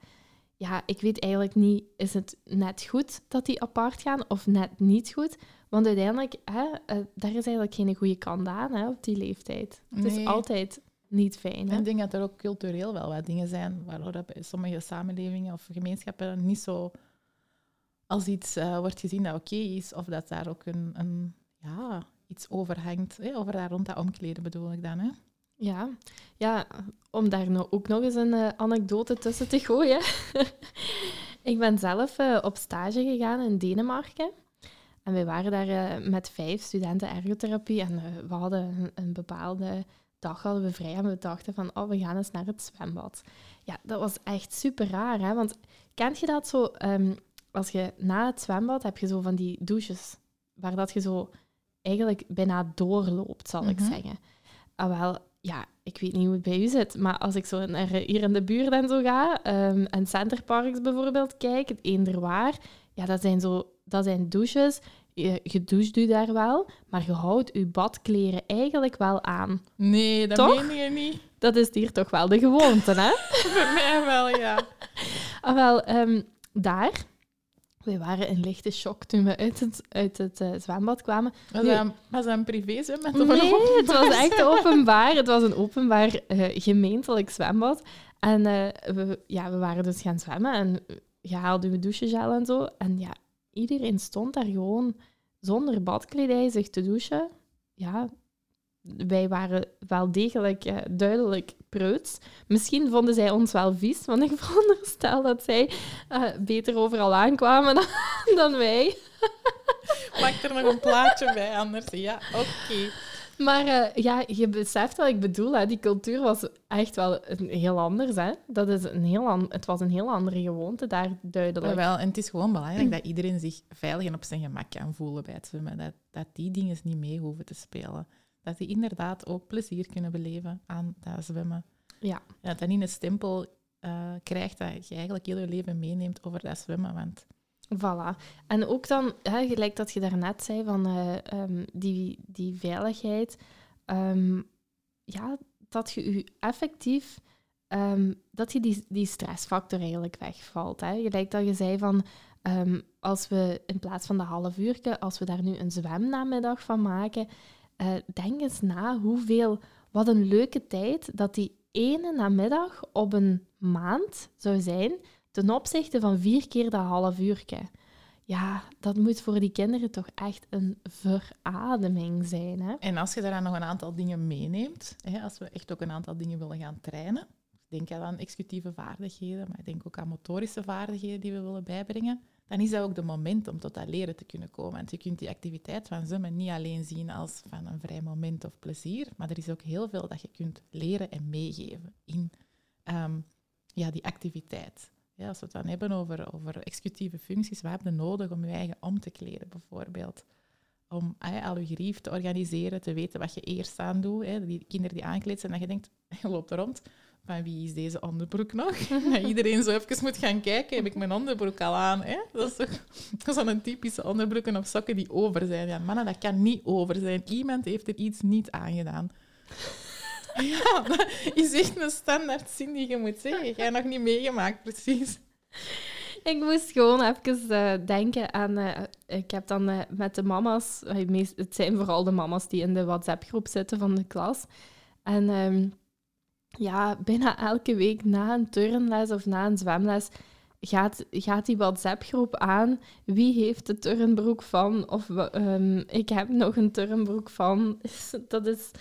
ja, ik weet eigenlijk niet, is het net goed dat die apart gaan of net niet goed? Want uiteindelijk, hè, uh, daar is eigenlijk geen goede kant aan hè, op die leeftijd. Het is altijd niet fijn. Hè? Ik denk dat er ook cultureel wel wat dingen zijn waardoor dat bij sommige samenlevingen of gemeenschappen niet zo als iets uh, wordt gezien dat oké okay is, of dat daar ook een, een ja, iets over hangt. Hè? Over daar rond dat omkleden bedoel ik dan. Hè? Ja. ja, om daar ook nog eens een uh, anekdote tussen te gooien. [LAUGHS] ik ben zelf uh, op stage gegaan in Denemarken. En we waren daar met vijf studenten ergotherapie. En we hadden een, bepaalde dag hadden we vrij en we dachten van, oh, we gaan eens naar het zwembad. Ja, dat was echt super raar, hè? Want kent je dat zo, um, als je na het zwembad heb je zo van die douches, waar dat je zo eigenlijk bijna doorloopt, zal ik zeggen. Ah, wel, ja, ik weet niet hoe het bij u zit, maar als ik zo naar hier in de buurt en zo ga, um, en Centerparks bijvoorbeeld kijk, het eender waar, ja, dat zijn zo, dat zijn douches je, je doucht u daar wel, maar je houdt je badkleren eigenlijk wel aan. Nee, dat toch? meen je niet. Dat is hier toch wel de gewoonte, hè? [LAUGHS] Bij mij wel, ja. ah, wel, um, daar... We waren in lichte shock toen we uit het, uit het uh, zwembad kwamen. Was, nu, dat, was dat een privézwembad? Nee, een het was echt [LAUGHS] openbaar. Het was een openbaar uh, gemeentelijk zwembad. En uh, we, ja, we waren dus gaan zwemmen en je haalde je douchegel en zo. En ja, iedereen stond daar gewoon zonder badkledij zich te douchen. Ja, wij waren wel degelijk uh, duidelijk preuts. Misschien vonden zij ons wel vies, want ik [LAUGHS] veronderstel dat zij uh, beter overal aankwamen dan, [LAUGHS] dan wij. [LAUGHS] Maak er nog een plaatje bij, anders. Ja, oké. Okay. Maar uh, ja, je beseft wat ik bedoel. Hè. Die cultuur was echt wel een, heel anders. Hè. Dat is een heel an het was een heel andere gewoonte daar, duidelijk. wel, en het is gewoon belangrijk [CLEARS THROAT] dat iedereen zich veilig en op zijn gemak kan voelen bij het zwemmen. Dat, dat die dingen niet mee hoeven te spelen. Dat die inderdaad ook plezier kunnen beleven aan dat zwemmen. Ja. En dat dat niet een stempel uh, krijgt dat je eigenlijk heel je leven meeneemt over dat zwemmen. Want Voilà. En ook dan, hè, gelijk dat je daarnet zei, van uh, um, die, die veiligheid, um, ja, dat je je effectief, um, dat je die, die stressfactor eigenlijk wegvalt. Hè. Gelijk dat je zei van, als we in plaats van de half uur, als we daar nu een zwemnamiddag van maken, uh, denk eens na hoeveel, wat een leuke tijd dat die ene namiddag op een maand zou zijn ten opzichte van vier keer dat half uurtje. Ja, dat moet voor die kinderen toch echt een verademing zijn. Hè? En als je daaraan nog een aantal dingen meeneemt, hè, als we echt ook een aantal dingen willen gaan trainen, denk aan executieve vaardigheden, maar ik denk ook aan motorische vaardigheden die we willen bijbrengen, dan is dat ook de moment om tot dat leren te kunnen komen. Want je kunt die activiteit van zwemmen niet alleen zien als van een vrij moment of plezier, maar er is ook heel veel dat je kunt leren en meegeven in um, ja, die activiteit. Ja, als we het dan hebben over, over executieve functies, wat heb je nodig om je eigen om te kleden, bijvoorbeeld? Om al je grief te organiseren, te weten wat je eerst aan doet. Hè. Die kinderen die aankleed zijn, dat je denkt, [LAUGHS] je loopt er rond, van wie is deze onderbroek nog? [LAUGHS] iedereen zo even moet gaan kijken, heb ik mijn onderbroek al aan? Hè? Dat is toch dat is een typische onderbroeken of sokken die over zijn. Ja, mannen, dat kan niet over zijn. Iemand heeft er iets niet aangedaan. [LAUGHS] Ja, dat is echt een standaard zin die je moet zeggen. Jij nog niet meegemaakt, precies. Ik moest gewoon even uh, denken aan... Uh, ik heb dan uh, met de mama's... het zijn vooral de mama's die in de WhatsApp-groep zitten van de klas. En um, ja, bijna elke week na een turnles of na een zwemles gaat, gaat die WhatsApp-groep aan. Wie heeft de turnbroek van? Of um, ik heb nog een turnbroek van. [LAUGHS] Dat is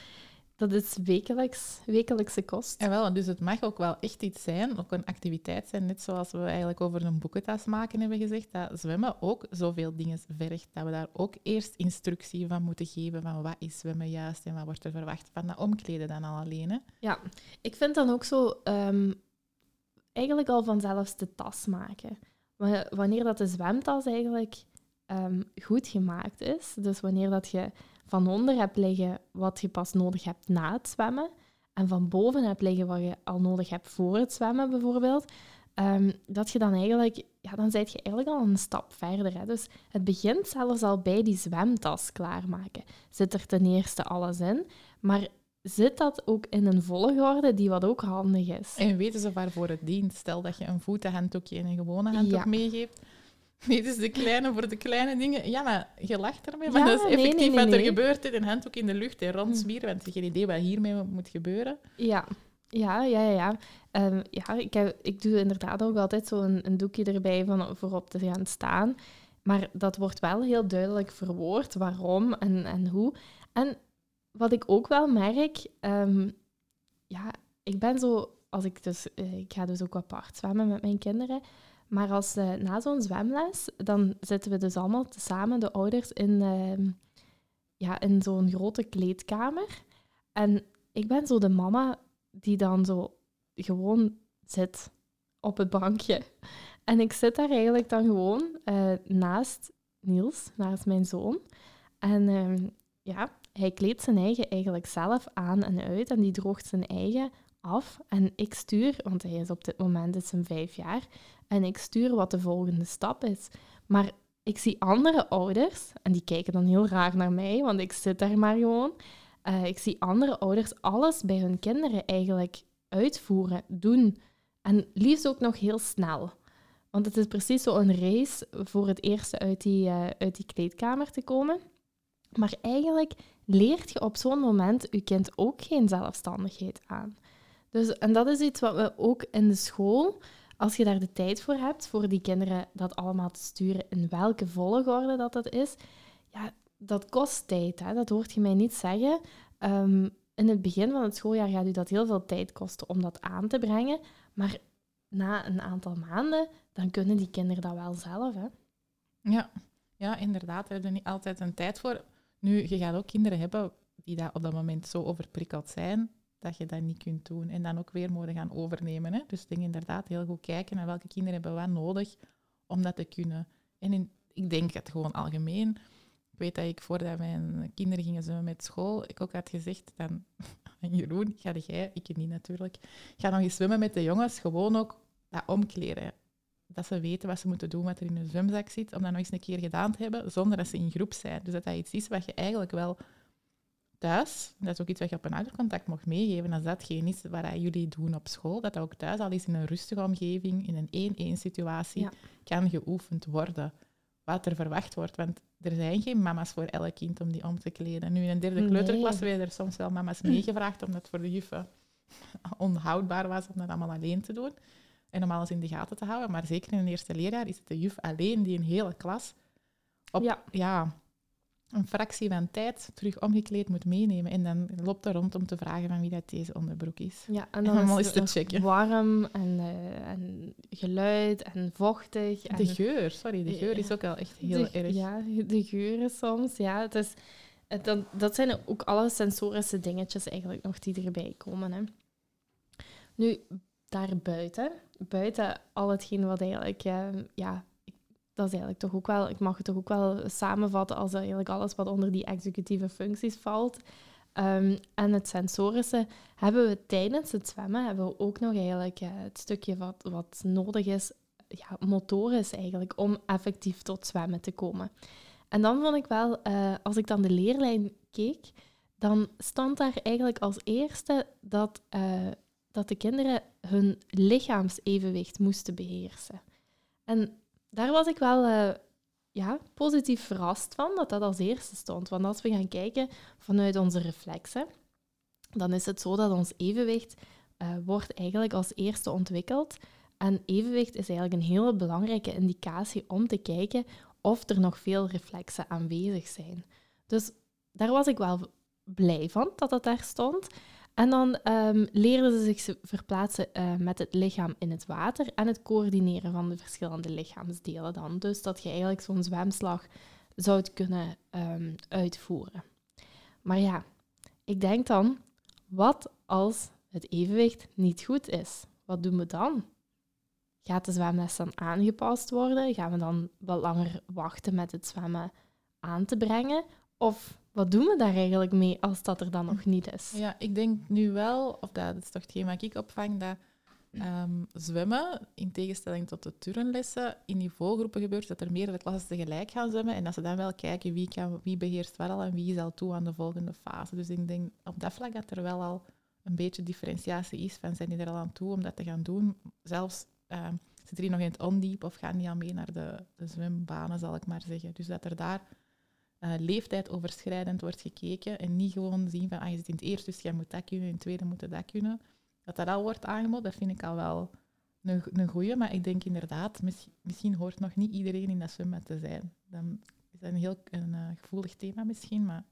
dat is wekelijks, wekelijkse kost. En wel, dus het mag ook wel echt iets zijn, ook een activiteit zijn, net zoals we eigenlijk over een boekentas maken hebben gezegd, dat zwemmen ook zoveel dingen vergt, dat we daar ook eerst instructie van moeten geven van wat is zwemmen juist en wat wordt er verwacht van dat omkleden dan al alleen. Hè? Ja, ik vind dan ook zo um, eigenlijk al vanzelfs de tas maken. Wanneer dat de zwemtas eigenlijk um, goed gemaakt is, dus wanneer dat je van onder hebt liggen wat je pas nodig hebt na het zwemmen. En van boven hebt liggen wat je al nodig hebt voor het zwemmen, bijvoorbeeld. Um, dat je dan eigenlijk, ja, dan zit je eigenlijk al een stap verder. Hè. Dus het begint zelfs al bij die zwemtas klaarmaken. Zit er ten eerste alles in, maar zit dat ook in een volgorde die wat ook handig is. En weten ze waarvoor het dient? Stel dat je een voetenhanddoekje en een gewone handdoek ja. meegeeft [LAUGHS] Nee, dus de kleine voor de kleine dingen. Ja, maar je lacht ermee. Maar Ja, dat is effectief nee, nee, wat er gebeurt. Een handdoek in de lucht en rondzwieren. Want je hebt geen idee wat hiermee moet gebeuren. Ja, ja, ja, ja. ja. Ehm, ja ik, heb, ik doe inderdaad ook altijd zo een, een doekje erbij van voorop te gaan staan. Maar dat wordt wel heel duidelijk verwoord waarom en, en hoe. En wat ik ook wel merk, ehm, ja, ik ben zo, als ik dus, eh, ik ga dus ook apart zwemmen met mijn kinderen. Maar als eh, na zo'n zwemles, dan zitten we dus allemaal samen, de ouders, in, ehm, ja, in zo'n grote kleedkamer. En ik ben zo de mama die dan zo gewoon zit op het bankje. En ik zit daar eigenlijk dan gewoon eh, naast Niels, naast mijn zoon. En ehm, ja, hij kleedt zijn eigen eigenlijk zelf aan en uit en die droogt zijn eigen af. En ik stuur, want hij is op dit moment hem vijf jaar, en ik stuur wat de volgende stap is. Maar ik zie andere ouders, en die kijken dan heel raar naar mij, want ik zit daar maar gewoon. Eh, ik zie andere ouders alles bij hun kinderen eigenlijk uitvoeren, doen. En liefst ook nog heel snel. Want het is precies zo'n race voor het eerste uit die, eh, uit die kleedkamer te komen. Maar eigenlijk leert je op zo'n moment je kind ook geen zelfstandigheid aan. Dus, en dat is iets wat we ook in de school, als je daar de tijd voor hebt, voor die kinderen dat allemaal te sturen, in welke volgorde dat dat is, ja, dat kost tijd. Hè? Dat hoort je mij niet zeggen. Ehm, in het begin van het schooljaar gaat u dat heel veel tijd kosten om dat aan te brengen. Maar na een aantal maanden, dan kunnen die kinderen dat wel zelf. Hè? Ja, ja inderdaad. We hebben niet altijd een tijd voor. Nu, je gaat ook kinderen hebben die daar op dat moment zo overprikkeld zijn dat je dat niet kunt doen. En dan ook weer moeten gaan overnemen. Hè? Dus ik denk inderdaad heel goed kijken naar welke kinderen hebben wat nodig om dat te kunnen. En ik denk het gewoon algemeen. Ik weet dat ik voordat mijn kinderen gingen zwemmen met school, ik ook had gezegd dan, [LAUGHS] Jeroen, ga jij, ik niet natuurlijk, ga nog eens zwemmen met de jongens, gewoon ook dat omkleden. Dat ze weten wat ze moeten doen, wat er in hun zwemzak zit, om dat nog eens een keer gedaan te hebben, zonder dat ze in groep zijn. Dus dat dat iets is wat je eigenlijk wel thuis, dat is ook iets wat je op een oudercontact mocht meegeven, als datgene is wat jullie doen op school, dat dat ook thuis al is in een rustige omgeving, in een één-één situatie, Ja. kan geoefend worden wat er verwacht wordt. Want er zijn geen mama's voor elk kind om die om te kleden. Nu in een derde Nee. kleuterklas werden er soms wel mama's [LAUGHS] meegevraagd, omdat het voor de juffen [LAUGHS] onhoudbaar was om dat allemaal alleen te doen. En om alles in de gaten te houden. Maar zeker in een eerste leerjaar is het de juf alleen die een hele klas op Ja. ja, een fractie van tijd terug omgekleed moet meenemen. En dan loopt er rond om te vragen van wie dat deze onderbroek is. Ja, en En dan is het te checken. warm en, eh, en geluid en vochtig. En De geur, sorry, de geur is ook wel echt heel de, erg. Ja, de geuren soms. Ja, het is, het, dat zijn ook alle sensorische dingetjes eigenlijk nog die erbij komen. Hè. Nu, daarbuiten, buiten al hetgeen wat eigenlijk, eh, ja, dat is eigenlijk toch ook wel, ik mag het toch ook wel samenvatten als eigenlijk alles wat onder die executieve functies valt. Ehm, en het sensorische hebben we tijdens het zwemmen hebben we ook nog eigenlijk eh, het stukje wat, wat nodig is, ja, motorisch eigenlijk, om effectief tot zwemmen te komen. En dan vond ik wel, eh, als ik dan de leerlijn keek, dan stond daar eigenlijk als eerste dat, eh, dat de kinderen hun lichaamsevenwicht moesten beheersen. En daar was ik wel eh, ja, positief verrast van, dat dat als eerste stond. Want als we gaan kijken vanuit onze reflexen, dan is het zo dat ons evenwicht eh, wordt eigenlijk als eerste ontwikkeld. En evenwicht is eigenlijk een hele belangrijke indicatie om te kijken of er nog veel reflexen aanwezig zijn. Dus daar was ik wel blij van dat dat daar stond. En dan ehm, leerden ze zich verplaatsen eh, met het lichaam in het water en het coördineren van de verschillende lichaamsdelen dan. Dus dat je eigenlijk zo'n zwemslag zou kunnen ehm, uitvoeren. Maar ja, ik denk dan, wat als het evenwicht niet goed is? Wat doen we dan? Gaat de zwemles dan aangepast worden? Gaan we dan wat langer wachten met het zwemmen aan te brengen? Of wat doen we daar eigenlijk mee als dat er dan nog niet is? Ja, ik denk nu wel, of dat is toch hetgeen wat ik opvang, dat ehm, zwemmen, in tegenstelling tot de turnlessen, in niveaugroepen gebeurt dat er meerdere klassen tegelijk gaan zwemmen en dat ze dan wel kijken wie, kan, wie beheerst wat al en wie is al toe aan de volgende fase. Dus ik denk op dat vlak dat er wel al een beetje differentiatie is van zijn die er al aan toe om dat te gaan doen. Zelfs ehm, zitten die nog in het ondiep of gaan die al mee naar de, de zwembanen, zal ik maar zeggen. Dus dat er daar uh, leeftijd overschrijdend wordt gekeken en niet gewoon zien van ah, je zit in het eerste, dus jij moet dat kunnen, in het tweede moet je dat kunnen. Dat dat al wordt aangeboden, dat vind ik al wel een, een goeie. Maar ik denk inderdaad, misschien, hoort nog niet iedereen in dat zwembad te zijn. Dan is dat een heel een, uh, gevoelig thema misschien, maar...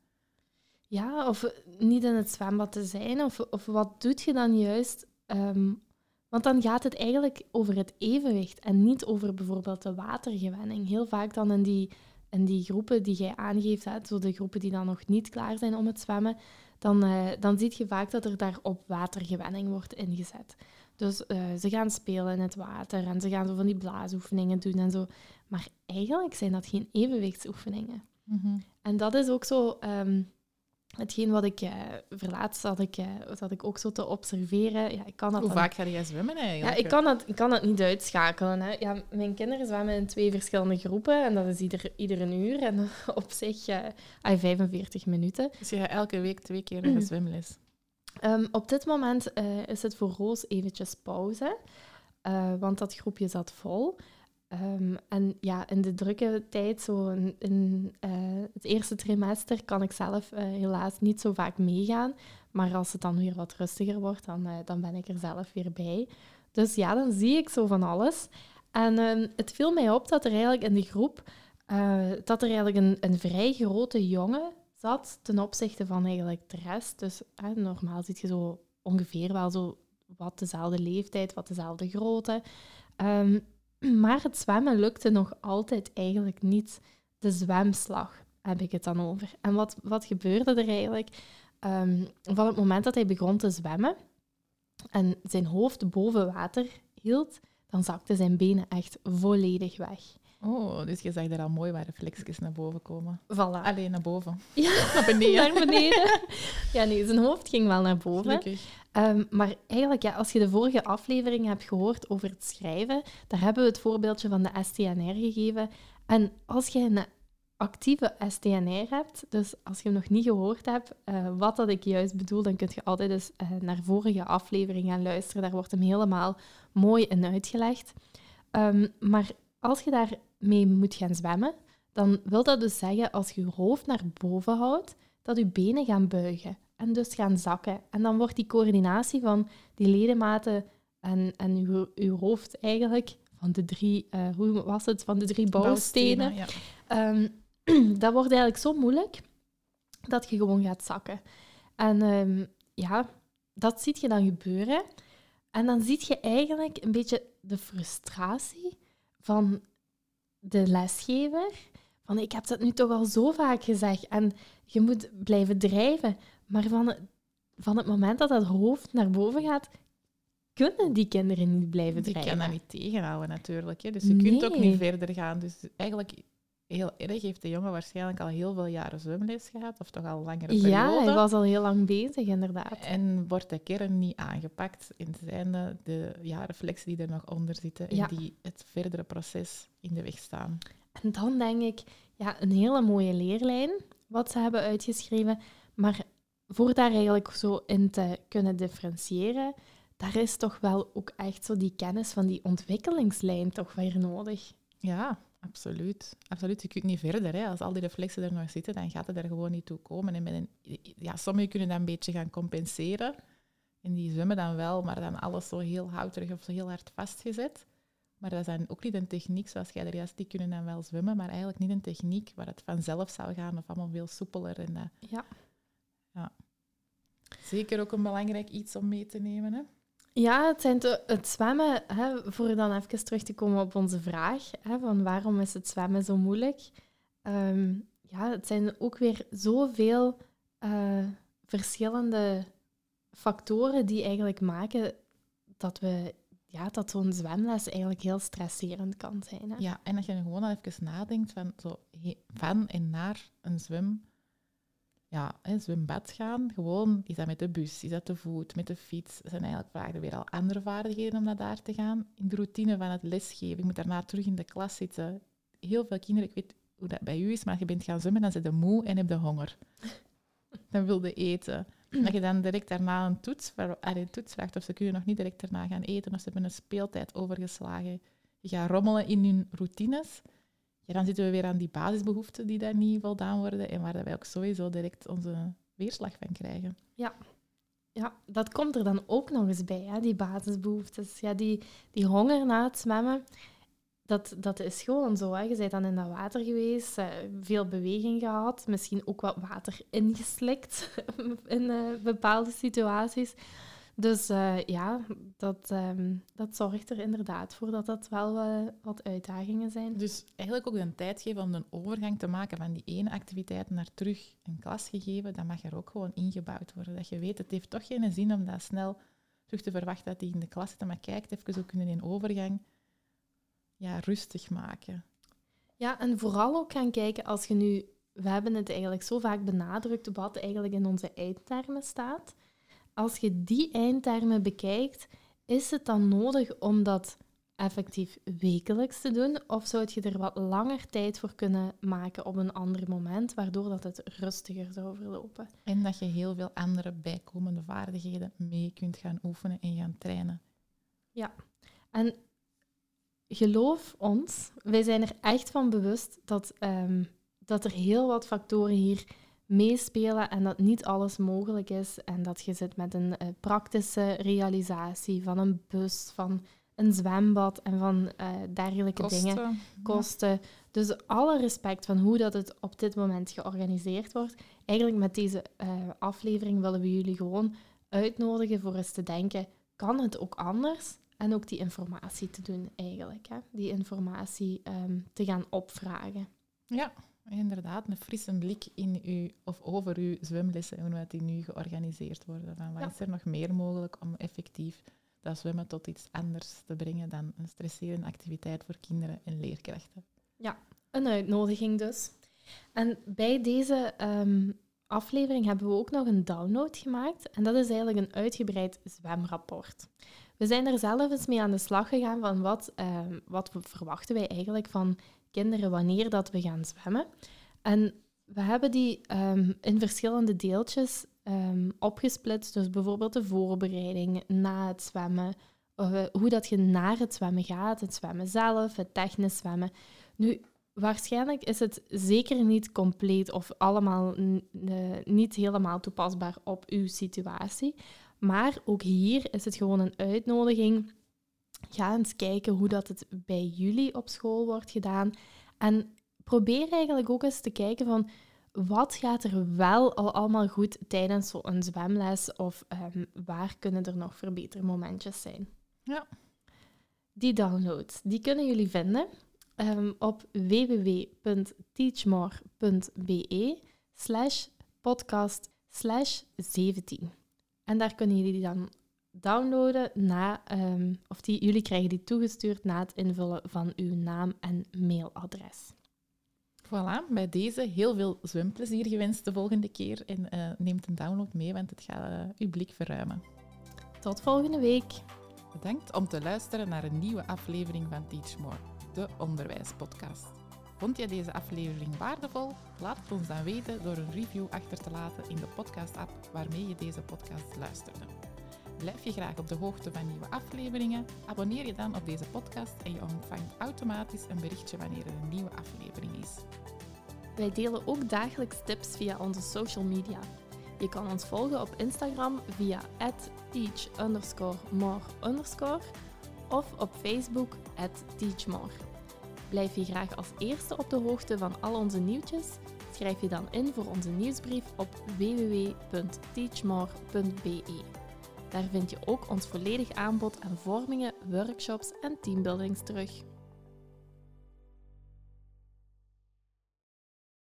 Ja, of niet in het zwembad te zijn, of, of wat doet je dan juist um, want dan gaat het eigenlijk over het evenwicht en niet over bijvoorbeeld de watergewenning. Heel vaak dan in die, in die groepen die jij aangeeft, hè, zo de groepen die dan nog niet klaar zijn om het zwemmen, dan, uh, dan zie je vaak dat er daar op watergewenning wordt ingezet. Dus uh, ze gaan spelen in het water en ze gaan zo van die blaasoefeningen doen en zo. Maar eigenlijk zijn dat geen evenwichtsoefeningen. Mm -hmm. En dat is ook zo... Um, hetgeen wat ik uh, verlaat, zat ik, uh, zat ik ook zo te observeren. Ja, ik kan dat Hoe vaak ga je zwemmen eigenlijk? Ja, ik kan dat, ik kan dat niet uitschakelen. Hè. Ja, mijn kinderen zwemmen in twee verschillende groepen en dat is ieder, ieder een uur. En [LAUGHS] op zich uh, 45 minuten. Dus je gaat elke week twee keer naar de zwemles? Um, op dit moment is het voor Roos eventjes pauze, want dat groepje zat vol. Um, en ja, in de drukke tijd, zo in, uh, het eerste trimester, kan ik zelf uh, helaas niet zo vaak meegaan. Maar als het dan weer wat rustiger wordt, dan, uh, dan ben ik er zelf weer bij. Dus ja, dan zie ik zo van alles. En um, het viel mij op dat er eigenlijk in de groep dat er eigenlijk een, een vrij grote jongen zat ten opzichte van eigenlijk de rest. Dus normaal zit je zo ongeveer wel zo wat dezelfde leeftijd, wat dezelfde grootte. Um, [CLEARS THROAT] maar het zwemmen lukte nog altijd eigenlijk niet. De zwemslag heb ik het dan over. En wat, wat gebeurde er eigenlijk? Um, van het moment dat hij begon te zwemmen en zijn hoofd boven water hield, dan zakten zijn benen echt volledig weg. Oh, dus je zag er al mooi waar reflexjes naar boven komen. Voilà. Alleen naar boven. Ja, [LAUGHS] naar beneden. naar beneden. Ja, nee, zijn hoofd ging wel naar boven. Um, maar eigenlijk, ja, als je de vorige aflevering hebt gehoord over het schrijven, daar hebben we het voorbeeldje van de STNR gegeven. En als je een actieve STNR hebt, dus als je hem nog niet gehoord hebt, uh, wat dat ik juist bedoel, dan kun je altijd eens uh, naar vorige afleveringen gaan luisteren. Daar wordt hem helemaal mooi in uitgelegd. Um, maar als je daarmee moet gaan zwemmen, dan wil dat dus zeggen, als je je hoofd naar boven houdt, dat je benen gaan buigen en dus gaan zakken. En dan wordt die coördinatie van die ledematen en, en uw, uw hoofd eigenlijk van de drie, uh, hoe was het, van de drie bouwstenen, ja. um, [CLEARS THROAT] dat wordt eigenlijk zo moeilijk dat je gewoon gaat zakken. En um, ja, dat ziet je dan gebeuren. En dan zie je eigenlijk een beetje de frustratie van de lesgever. Van ik heb dat nu toch al zo vaak gezegd en je moet blijven drijven. Maar van het, van het moment dat dat hoofd naar boven gaat, kunnen die kinderen niet blijven drijven. Die kunnen dat niet tegenhouden natuurlijk. Hè. Dus je kunt ook niet verder gaan. Dus eigenlijk heel erg heeft de jongen waarschijnlijk al heel veel jaren zwemles gehad, of toch al langere periode. Ja, hij was al heel lang bezig, inderdaad. En wordt de kern niet aangepakt in zijnde de ja, reflexen die er nog onder zitten en die het verdere proces in de weg staan. En dan denk ik, ja, een hele mooie leerlijn wat ze hebben uitgeschreven, maar voor daar eigenlijk zo in te kunnen differentiëren, daar is toch wel ook echt zo die kennis van die ontwikkelingslijn toch weer nodig. Ja, absoluut. absoluut. Je kunt niet verder. Hè. Als al die reflexen er nog zitten, dan gaat het er gewoon niet toe komen. En met een, ja, sommigen kunnen dat een beetje gaan compenseren. En die zwemmen dan wel, maar dan alles zo heel houterig of zo heel hard vastgezet. Maar dat is dan ook niet een techniek zoals jij er juist, die kunnen dan wel zwemmen, maar eigenlijk niet een techniek waar het vanzelf zou gaan of allemaal veel soepeler. En dat, ja. ja. Zeker ook een belangrijk iets om mee te nemen. Hè? Ja, het, zijn het zwemmen, hè, voor dan even terug te komen op onze vraag, hè, van waarom is het zwemmen zo moeilijk? Um, ja, het zijn ook weer zoveel uh, verschillende factoren die eigenlijk maken dat we ja, dat zo'n zwemles eigenlijk heel stresserend kan zijn. Hè? Ja, en als je gewoon al even nadenkt van, zo, van en naar een zwem, ja, een zwembad gaan, gewoon, is dat met de bus, is dat te voet, met de fiets, zijn eigenlijk vragen weer al andere vaardigheden om naar daar te gaan. In de routine van het lesgeven, je moet daarna terug in de klas zitten. Heel veel kinderen, ik weet hoe dat bij u is, maar je bent gaan zwemmen, dan zit je moe en heb je honger. [LAUGHS] dan wil je eten. Dat je dan direct daarna een toets, een toets vraagt of ze kunnen nog niet direct daarna gaan eten of ze hebben een speeltijd overgeslagen. je gaat rommelen in hun routines, ja, dan zitten we weer aan die basisbehoeften die daar niet voldaan worden en waar wij ook sowieso direct onze weerslag van krijgen. Ja, ja, dat komt er dan ook nog eens bij, hè, die basisbehoeftes. Ja, die, die honger na het zwemmen, dat, dat is gewoon zo. Hè. Je bent dan in dat water geweest, uh, veel beweging gehad, misschien ook wat water ingeslikt [LAUGHS] in uh, bepaalde situaties. Dus uh, ja, dat, um, dat zorgt er inderdaad voor dat dat wel wat uitdagingen zijn. Dus eigenlijk ook een tijd geven om een overgang te maken van die ene activiteit naar terug een klas gegeven, dat mag er ook gewoon ingebouwd worden. Dat je weet, het heeft toch geen zin om dat snel terug te verwachten dat die in de klas zit, maar kijkt even zo kunnen in overgang ja, rustig maken. Ja, en vooral ook gaan kijken als je nu... We hebben het eigenlijk zo vaak benadrukt wat eigenlijk in onze eindtermen staat. Als je die eindtermen bekijkt, is het dan nodig om dat effectief wekelijks te doen? Of zou je er wat langer tijd voor kunnen maken op een ander moment, waardoor dat het rustiger zou verlopen? En dat je heel veel andere bijkomende vaardigheden mee kunt gaan oefenen en gaan trainen. Ja, en geloof ons, wij zijn er echt van bewust dat, um, dat er heel wat factoren hier meespelen en dat niet alles mogelijk is. En dat je zit met een uh, praktische realisatie van een bus, van een zwembad en van uh, dergelijke dingen. Kosten. Dus alle respect van hoe dat het op dit moment georganiseerd wordt. Eigenlijk met deze uh, aflevering willen we jullie gewoon uitnodigen voor eens te denken, kan het ook anders? En ook die informatie te doen eigenlijk. Hè? Die informatie um, te gaan opvragen. Ja, inderdaad. Een frisse blik in u, of over uw zwemlessen, hoe die nu georganiseerd worden. Van wat is er nog meer mogelijk om effectief dat zwemmen tot iets anders te brengen dan een stresserende activiteit voor kinderen en leerkrachten? Ja, een uitnodiging dus. En bij deze um, aflevering hebben we ook nog een download gemaakt. En dat is eigenlijk een uitgebreid zwemrapport. We zijn er zelf eens mee aan de slag gegaan van wat, uh, wat verwachten wij eigenlijk van kinderen wanneer dat we gaan zwemmen. En we hebben die um, in verschillende deeltjes um, opgesplitst. Dus bijvoorbeeld de voorbereiding na het zwemmen, uh, hoe dat je naar het zwemmen gaat, het zwemmen zelf, het technisch zwemmen. Nu, waarschijnlijk is het zeker niet compleet of allemaal niet helemaal toepasbaar op uw situatie. Maar ook hier is het gewoon een uitnodiging. Ga eens kijken hoe dat het bij jullie op school wordt gedaan. En probeer eigenlijk ook eens te kijken van wat gaat er wel al allemaal goed tijdens zo'n zwemles of um, waar kunnen er nog verbetermomentjes zijn. Ja. Die downloads, die kunnen jullie vinden um, op www.teachmore.be slash podcast slash 17. En daar kunnen jullie dan downloaden na, um, of die, jullie krijgen die toegestuurd na het invullen van uw naam en mailadres. Voilà, bij deze heel veel zwemplezier gewenst de volgende keer en uh, neemt een download mee, want het gaat uh, uw blik verruimen. Tot volgende week. Bedankt om te luisteren naar een nieuwe aflevering van Teach More, de onderwijspodcast. Vond je deze aflevering waardevol? Laat het ons dan weten door een review achter te laten in de podcast-app waarmee je deze podcast luisterde. Blijf je graag op de hoogte van nieuwe afleveringen? Abonneer je dan op deze podcast en je ontvangt automatisch een berichtje wanneer er een nieuwe aflevering is. Wij delen ook dagelijks tips via onze social media. Je kan ons volgen op Instagram via teach_more of op Facebook teachmore. Blijf je graag als eerste op de hoogte van al onze nieuwtjes? Schrijf je dan in voor onze nieuwsbrief op www.teachmore.be. Daar vind je ook ons volledig aanbod aan vormingen, workshops en teambuildings terug.